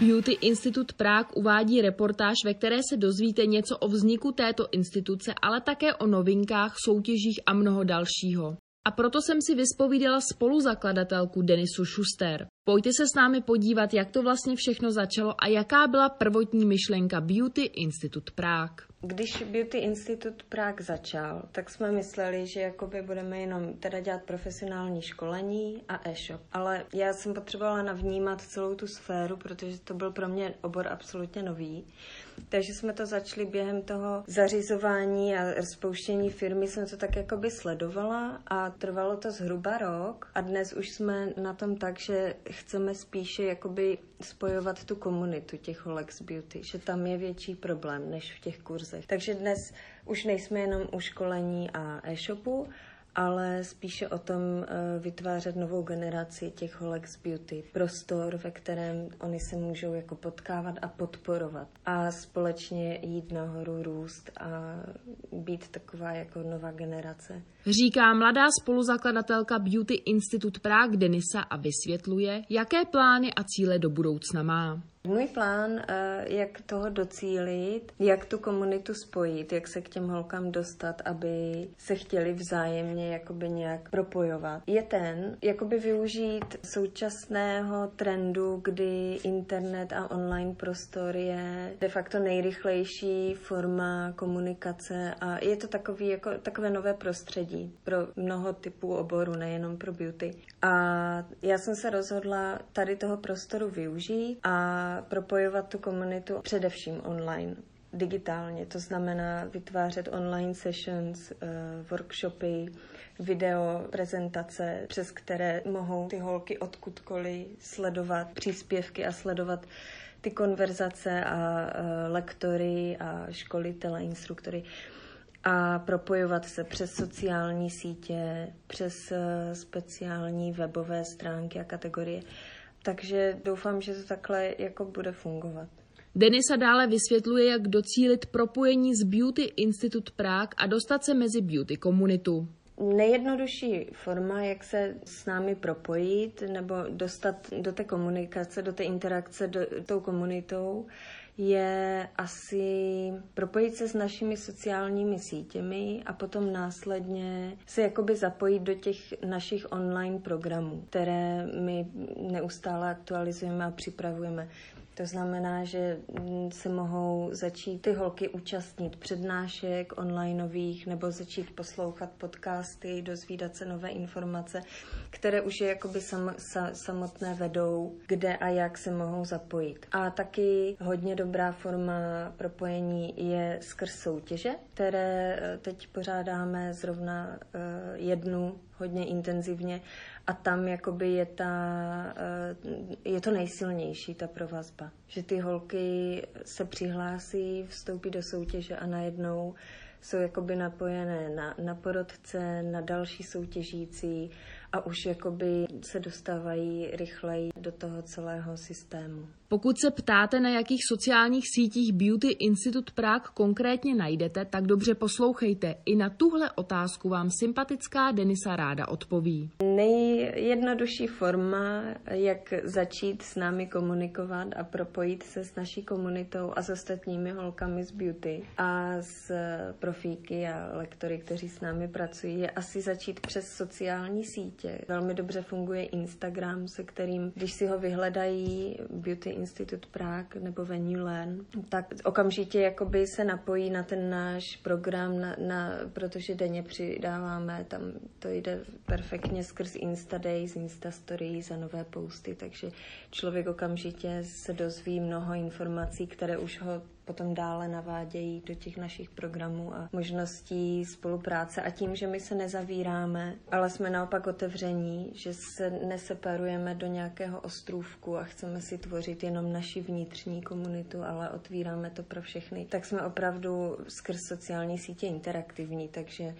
Beauty Institut Prague uvádí reportáž, ve které se dozvíte něco o vzniku této instituce, ale také o novinkách, soutěžích a mnoho dalšího. A proto jsem si vyspovídala spoluzakladatelku Denisu Schuster. Pojďte se s námi podívat, jak to vlastně všechno začalo a jaká byla prvotní myšlenka Beauty Institut Prague. Když Beauty Institut Prague začal, tak jsme mysleli, že jakoby budeme jenom teda dělat profesionální školení a e-shop. Ale já jsem potřebovala navnímat celou tu sféru, protože to byl pro mě obor absolutně nový. Takže jsme to začali během toho zařizování a spouštění firmy, jsem to tak jakoby sledovala a trvalo to zhruba rok a dnes už jsme na tom tak, že chceme spíše jakoby spojovat tu komunitu těch Olex Beauty, že tam je větší problém než v těch kurzech. Takže dnes už nejsme jenom u školení a e-shopu, ale spíše o tom eh, vytvářet novou generaci těch Holex Beauty. Prostor, ve kterém oni se můžou jako potkávat a podporovat a společně jít nahoru, růst a být taková jako nová generace. Říká mladá spoluzakladatelka Beauty Institute Prague Denisa a vysvětluje, jaké plány a cíle do budoucna má. Můj plán, eh, jak toho docílit, jak tu komunitu spojit, jak se k těm holkám dostat, aby se chtěli vzájemně jakoby nějak propojovat, je ten, jakoby využít současného trendu, kdy internet a online prostor je de facto nejrychlejší forma komunikace a je to takový, jako, takové nové prostředí pro mnoho typů oborů, nejenom pro beauty. A já jsem se rozhodla tady toho prostoru využít a propojovat tu komunitu především online digitálně, to znamená vytvářet online sessions, uh, workshopy, video, prezentace, přes které mohou ty holky odkudkoliv sledovat příspěvky a sledovat ty konverzace a uh, lektory a školitele, instruktory. A propojovat se přes sociální sítě, přes uh, speciální webové stránky a kategorie takže doufám, že to takhle jako bude fungovat. Denisa dále vysvětluje, jak docílit propojení s Beauty Institute Prague a dostat se mezi beauty komunitu. Nejjednodušší forma, jak se s námi propojit nebo dostat do té komunikace, do té interakce do tou komunitou, je asi propojit se s našimi sociálními sítěmi a potom následně se jakoby zapojit do těch našich online programů, které my neustále aktualizujeme a připravujeme. To znamená, že se mohou začít ty holky účastnit přednášek onlineových nebo začít poslouchat podcasty, dozvídat se nové informace, které už je jakoby sam, sa, samotné vedou, kde a jak se mohou zapojit. A taky hodně dobrá forma propojení je skrz soutěže, které eh, teď pořádáme zrovna eh, jednu hodně intenzivně a tam jakoby je, ta, eh, je to nejsilnější, ta provazba. Že ty holky se přihlásí, vstoupí do soutěže a najednou jsou jakoby napojené na, na porodce, na další soutěžící a už jakoby se dostávají rychleji do toho celého systému. Pokud se ptáte, na jakých sociálních sítích Beauty Institute Prague konkrétně najdete, tak dobře poslouchejte. I na tuhle otázku vám sympatická Denisa ráda odpoví. Nejjednodušší forma, jak začít s námi komunikovat a propojit se s naší komunitou a s ostatními holkami z beauty a s profíky a lektory, kteří s námi pracují, je asi začít přes sociální sítě. Velmi dobře funguje Instagram, se kterým, když si ho vyhledají Beauty Institute Prague nebo Venue Learn, tak okamžitě jakoby se napojí na ten náš program, na, na, protože denně přidáváme, tam to jde perfektně skrz Insta Days, Insta Stories a nové posty, takže člověk okamžitě se dozví mnoho informací, které už ho potom dále navádějí do těch našich programů a možností spolupráce. A tím, že my se nezavíráme, ale jsme naopak otevření, že se neseparujeme do nějakého ostrůvku a chceme si tvořit jenom naši vnitřní komunitu, ale otvíráme to pro všechny, tak jsme opravdu skrz sociální sítě interaktivní, takže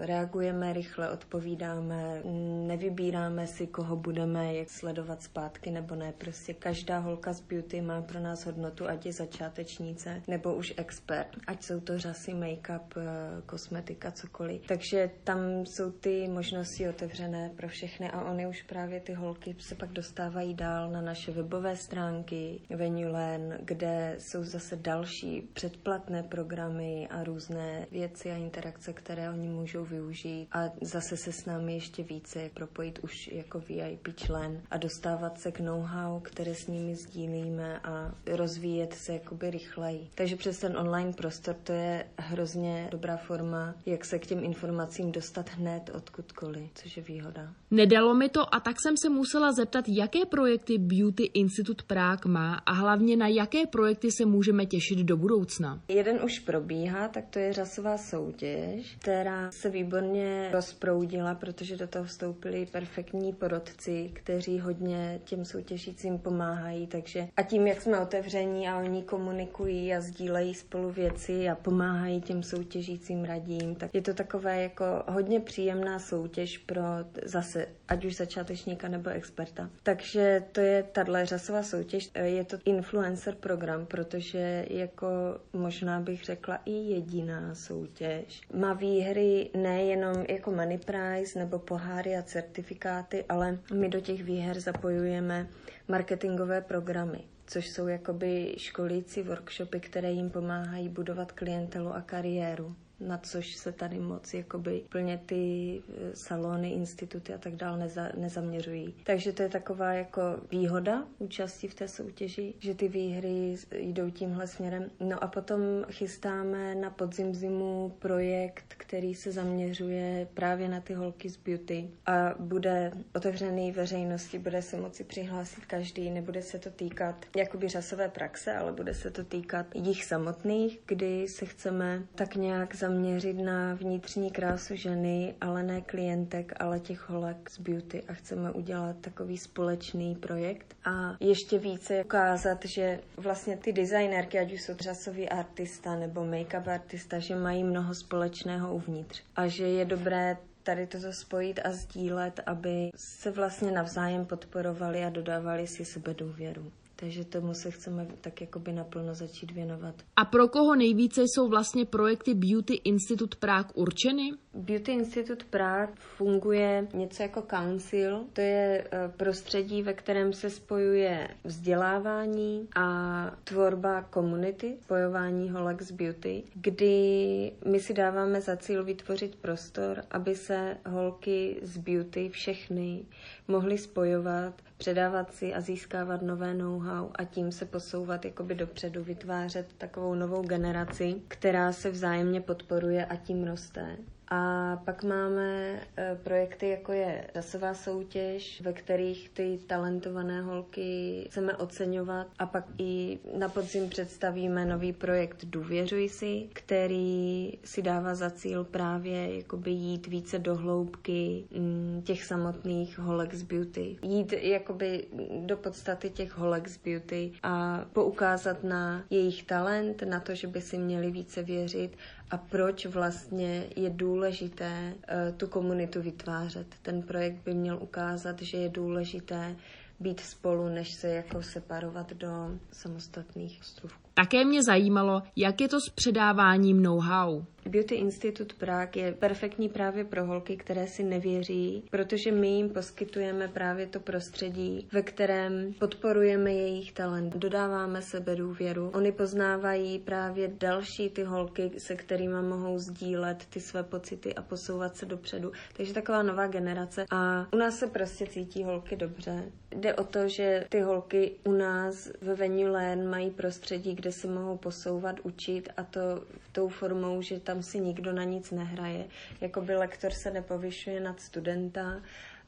reagujeme rychle, odpovídáme, nevybíráme si, koho budeme jak sledovat zpátky nebo ne. Prostě každá holka z beauty má pro nás hodnotu, ať je začátečnice nebo už expert, ať jsou to řasy, make-up, eh, kosmetika, cokoliv. Takže tam jsou ty možnosti otevřené pro všechny a oni už právě ty holky se pak dostávají dál na naše webové stránky Venulen, kde jsou zase další předplatné programy a různé věci a interakce, které oni můžou využít a zase se s námi ještě více propojit už jako VIP člen a dostávat se k know-how, které s nimi sdílíme a rozvíjet se jakoby rychleji. Takže přes ten online prostor to je hrozně dobrá forma, jak se k těm informacím dostat hned odkudkoliv, což je výhoda. Nedalo mi to a tak jsem se musela zeptat, jaké projekty Beauty Institute Prague má a hlavně na jaké projekty se můžeme těšit do budoucna. Jeden už probíhá, tak to je řasová soutěž, která se výborně rozproudila, protože do toho vstoupili perfektní porodci, kteří hodně těm soutěžícím pomáhají, takže a tím, jak jsme otevření a oni komunikují a sdílejí spolu věci a pomáhají těm soutěžícím radím, tak je to takové jako hodně příjemná soutěž pro zase ať už začátečníka nebo experta. Takže to je tahle řasová soutěž, je to influencer program, protože jako možná bych řekla i jediná soutěž. Má výhry nejenom jako money prize nebo poháry a certifikáty, ale my do těch výher zapojujeme marketingové programy což jsou jakoby školící workshopy, které jim pomáhají budovat klientelu a kariéru na což se tady moc jakoby plně ty e, salony, instituty a tak dále neza, nezaměřují. Takže to je taková jako výhoda účasti v té soutěži, že ty výhry jdou tímhle směrem. No a potom chystáme na podzim zimu projekt, který se zaměřuje právě na ty holky z beauty a bude otevřený veřejnosti, bude se moci přihlásit každý, nebude se to týkat jakoby řasové praxe, ale bude se to týkat jich samotných, kdy se chceme tak nějak zaměřit na vnitřní krásu ženy, ale ne klientek, ale těch holek z beauty. A chceme udělat takový společný projekt. A ještě více ukázat, že vlastně ty designérky, ať už jsou řasový artista nebo make-up artista, že mají mnoho společného uvnitř. A že je dobré tady toto spojit a sdílet, aby se vlastně navzájem podporovali a dodávali si sebe důvěru. Takže tomu se chceme tak jakoby naplno začít věnovat. A pro koho nejvíce jsou vlastně projekty Beauty Institute Prague určeny? Beauty Institute Prague funguje něco jako council. To je e, prostředí, ve kterém se spojuje vzdělávání a tvorba komunity, spojování holek z beauty, kdy my si dáváme za cíl vytvořit prostor, aby se holky z beauty všechny mohly spojovat, předávat si a získávat nové know-how a tím se posouvat jakoby dopředu, vytvářet takovou novou generaci, která se vzájemně podporuje a tím roste. A pak máme e, projekty, jako je rasová soutěž, ve kterých ty talentované holky chceme oceňovat. A pak i na podzim představíme nový projekt Důvěřuj si, který si dává za cíl právě jakoby jít více do hloubky mm, těch samotných holek z beauty. Jít jakoby do podstaty těch holek z beauty a poukázat na jejich talent, na to, že by si měli více věřit a proč vlastně je důležité uh, tu komunitu vytvářet. Ten projekt by měl ukázat, že je důležité být spolu, než se jako separovat do samostatných ostrůvků. Také mě zajímalo, jak je to s předáváním know-how. Beauty Institute Prague je perfektní právě pro holky, které si nevěří, protože my jim poskytujeme právě to prostředí, ve kterém podporujeme jejich talent, dodáváme sebe důvěru. Oni poznávají právě další ty holky, se kterými mohou sdílet ty své pocity a posouvat se dopředu. Takže taková nová generace. A u nás se prostě cítí holky dobře. Jde o to, že ty holky u nás ve Venue Land mají prostředí, kde se mohou posouvat, učit a to tou formou, že tam si nikdo na nic nehraje. Jakoby lektor se nepovyšuje nad studenta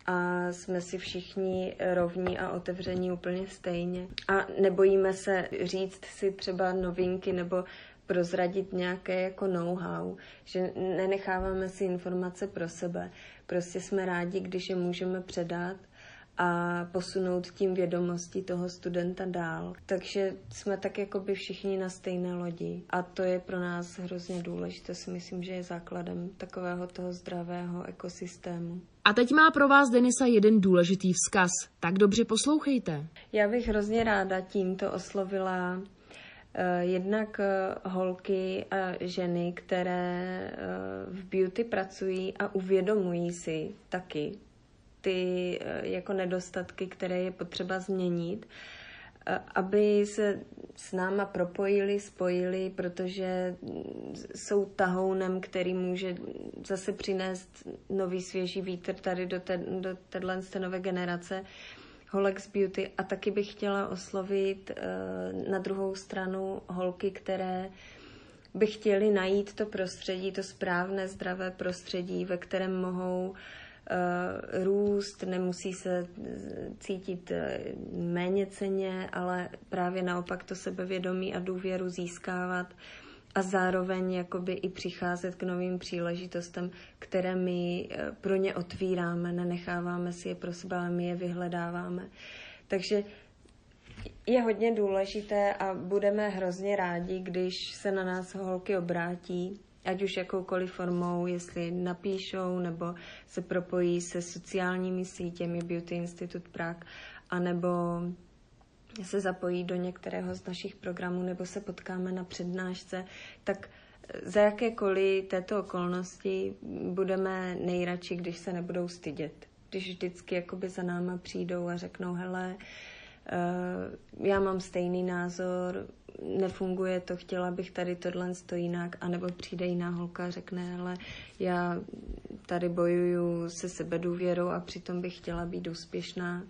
a jsme si všichni rovní a otevření úplně stejně. A nebojíme se říct si třeba novinky nebo prozradit nějaké jako know-how, že nenecháváme si informace pro sebe. Prostě jsme rádi, když je můžeme předat a posunout tím vědomosti toho studenta dál. Takže jsme tak jako by všichni na stejné lodi a to je pro nás hrozně důležité, si myslím, že je základem takového toho zdravého ekosystému. A teď má pro vás Denisa jeden důležitý vzkaz. Tak dobře poslouchejte. Já bych hrozně ráda tímto oslovila Eh, jednak eh, holky a ženy, které eh, v beauty pracují a uvědomují si taky ty jako nedostatky, které je potřeba změnit, aby se s náma propojili, spojili, protože jsou tahounem, který může zase přinést nový svěží vítr tady do, té, do téhle nové generace Holex Beauty. A taky bych chtěla oslovit eh, na druhou stranu holky, které by chtěli najít to prostředí, to správné, zdravé prostředí, ve kterém mohou růst, nemusí se cítit eh, méně ceně, ale právě naopak to sebevědomí a důvěru získávat a zároveň jakoby i přicházet k novým příležitostem, které my eh, pro ně otvíráme, nenecháváme si je pro sebe, ale my je vyhledáváme. Takže je hodně důležité a budeme hrozně rádi, když se na nás holky obrátí, ať už jakoukoliv formou, jestli napíšou nebo se propojí se sociálními sítěmi Beauty Institute Prague, anebo se zapojí do některého z našich programů nebo se potkáme na přednášce, tak za jakékoliv této okolnosti budeme nejradši, když se nebudou stydět. Když vždycky jakoby za náma přijdou a řeknou, hele, eh, já mám stejný názor, nefunguje to, chtěla bych tady tohle stojí jinak, anebo přijde jiná holka a řekne, hele, já tady bojuju se sebedůvěrou a přitom bych chtěla být úspěšná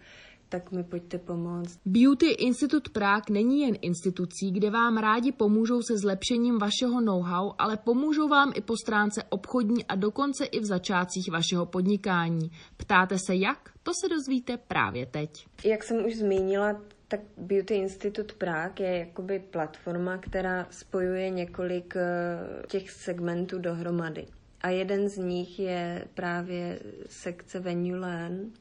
tak mi pojďte pomoct. Beauty Institute Prague není jen institucí, kde vám rádi pomůžou se zlepšením vašeho know-how, ale pomůžou vám i po stránce obchodní a dokonce i v začátcích vašeho podnikání. Ptáte se jak? To se dozvíte právě teď. Jak jsem už zmínila, tak Beauty Institute Prague je jakoby platforma, která spojuje několik eh, těch segmentů dohromady. A jeden z nich je právě sekce Venue Learn,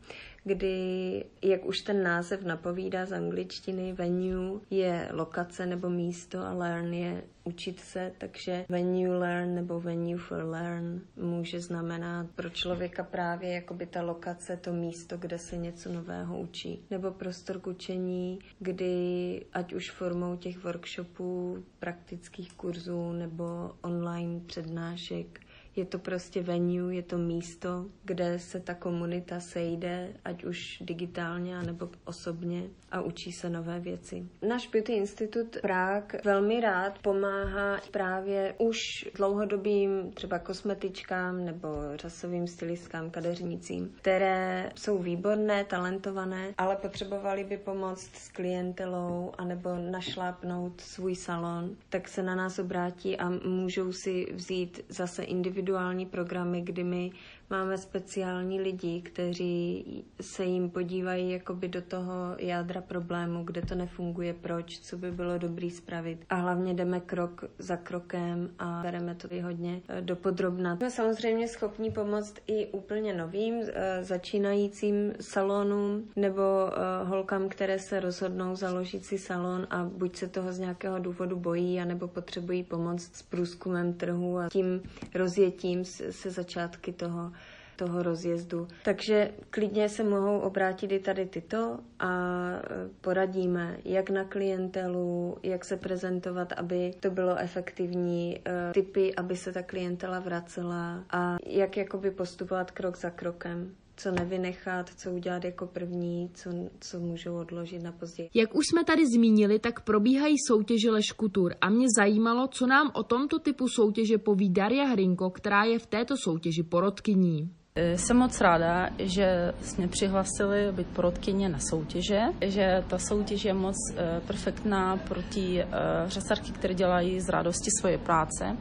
kdy, jak už ten název napovídá z angličtiny, venue je lokace nebo místo a learn je učit se, takže venue learn nebo venue for learn může znamenat pro člověka právě jakoby ta lokace, to místo, kde se něco nového učí. Nebo prostor k učení, kdy ať už formou těch workshopů, praktických kurzů nebo online přednášek je to prostě venue, je to místo, kde se ta komunita sejde, ať už digitálně nebo osobně a učí se nové věci. Náš Beauty Institut Prague velmi rád pomáhá právě už dlouhodobým třeba kosmetičkám nebo řasovým stylistkám, kadeřnicím, které jsou výborné, talentované, ale potřebovali by pomoct s klientelou anebo našlápnout svůj salon, tak se na nás obrátí a můžou si vzít zase individuální individuální programy, kdy my máme speciální lidi, kteří se jim podívají jakoby do toho jádra problému, kde to nefunguje, proč, co by bylo dobrý spravit. A hlavně jdeme krok za krokem a bereme to i hodně eh, dopodrobna. Jsme samozřejmě schopni pomoct i úplně novým eh, začínajícím salonům nebo eh, holkám, které se rozhodnou založit si salon a buď se toho z nějakého důvodu bojí, anebo potřebují pomoc s průzkumem trhu a tím rozjetím se začátky toho toho rozjezdu. Takže klidně se mohou obrátit i tady tyto a e, poradíme, jak na klientelu, jak se prezentovat, aby to bylo efektivní, e, typy, aby se ta klientela vracela a jak jakoby postupovat krok za krokem co nevynechat, co udělat jako první, co, co můžou odložit na později. Jak už jsme tady zmínili, tak probíhají soutěže Leškutur a mě zajímalo, co nám o tomto typu soutěže poví Daria Hrinko, která je v této soutěži porodkyní. Jsem moc ráda, že jsme přihlásili být porodkyně na soutěže, že ta soutěž je moc eh, perfektná pro ty eh, řasarky, které dělají z radosti svoje práce,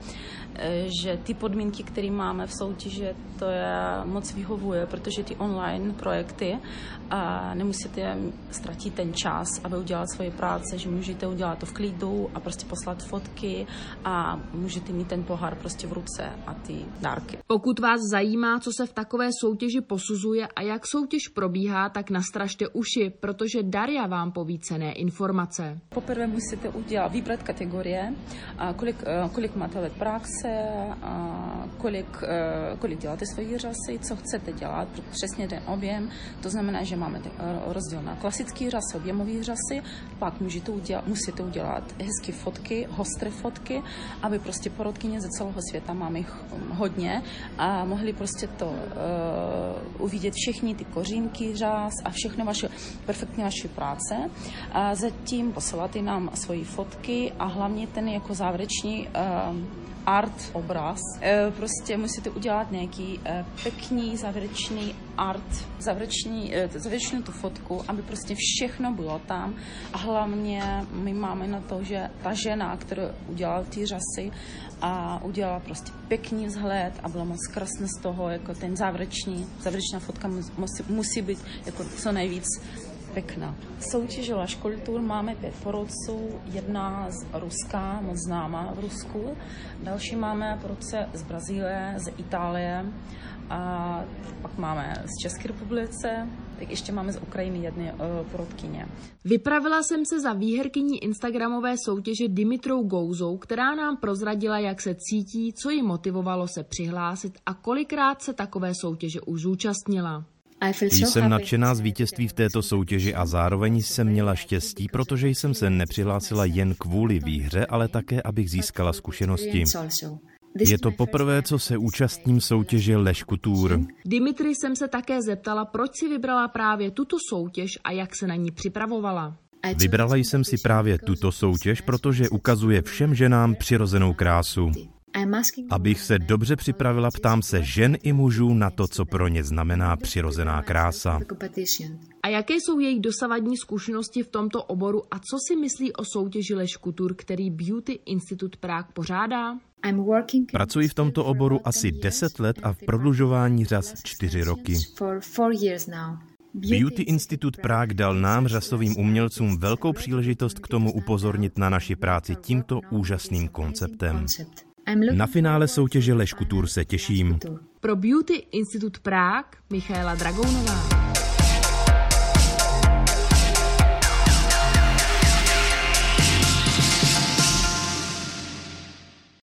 eh, že ty podmínky, které máme v soutěži, to je moc vyhovuje, protože ty online projekty a nemusíte ztratit ten čas, aby udělat svoje práce, že můžete udělat to v klidu a prostě poslat fotky a můžete mít ten pohár prostě v ruce a ty dárky. Pokud vás zajímá, co se v tak takové soutěži posuzuje a jak soutěž probíhá, tak nastražte uši, protože Daria vám poví cené informace. Poprvé musíte udělat, vybrat kategorie, kolik, e, kolik máte let praxe, kolik, e, kolik děláte svoji řasy, co chcete dělat, přesně ten objem. To znamená, že máme e, rozdíl na klasický řas, objemový řasy, pak můžete udělat, musíte udělat hezké fotky, ostré fotky, aby prostě porodkyně ze celého světa, máme jich hodně, a mohli prostě to uvidět všechny ty kořínky řas a všechno vaše, perfektně vaše práce. A zatím posíláte nám svoji fotky a hlavně ten jako závěrečný uh, art obraz. E, prostě musíte udělat nějaký e, pěkný závěrečný art, závěrečný, e, závěrečnou tu fotku, aby prostě všechno bylo tam a hlavně my máme na to, že ta žena, která udělala ty řasy a udělala prostě pěkný vzhled a bylo moc krásné z toho, jako ten závěrečný, závěrečná fotka musí, musí být jako co nejvíc pěkná. Soutěž Laš kultur máme pět porodců, jedna z Ruska, moc známá v Rusku, další máme porodce z Brazílie, z Itálie a pak máme z České republice, tak ještě máme z Ukrajiny jedny uh, porodkyně. Vypravila jsem se za výherkyní Instagramové soutěže Dimitrou Gouzou, která nám prozradila, jak se cítí, co ji motivovalo se přihlásit a kolikrát se takové soutěže už zúčastnila. Jsem nadšená z vítězství v této soutěži a zároveň jsem měla štěstí, protože jsem se nepřihlásila jen kvůli výhře, ale také, abych získala zkušenosti. Je to poprvé, co se účastním soutěže Leš Couture. Dimitri jsem se také zeptala, proč si vybrala právě tuto soutěž a jak se na ní připravovala. Vybrala jsem si právě tuto soutěž, protože ukazuje všem ženám přirozenou krásu. Abych se dobře připravila, ptám se žen i mužů na to, co pro ně znamená přirozená krása. A jaké jsou jejich dosavadní zkušenosti v tomto oboru a co si myslí o soutěži Leš Couture, který Beauty Institute Prague pořádá? Pracuji v tomto oboru asi 10 let a v prodlužování řas 4 roky. Beauty Institute Prague dal nám, řasovým umělcům, velkou příležitost k tomu upozornit na naši práci tímto úžasným konceptem. Na finále soutěže Leš Couture se těším. Pro Beauty Institute Prague Michaela Dragounová.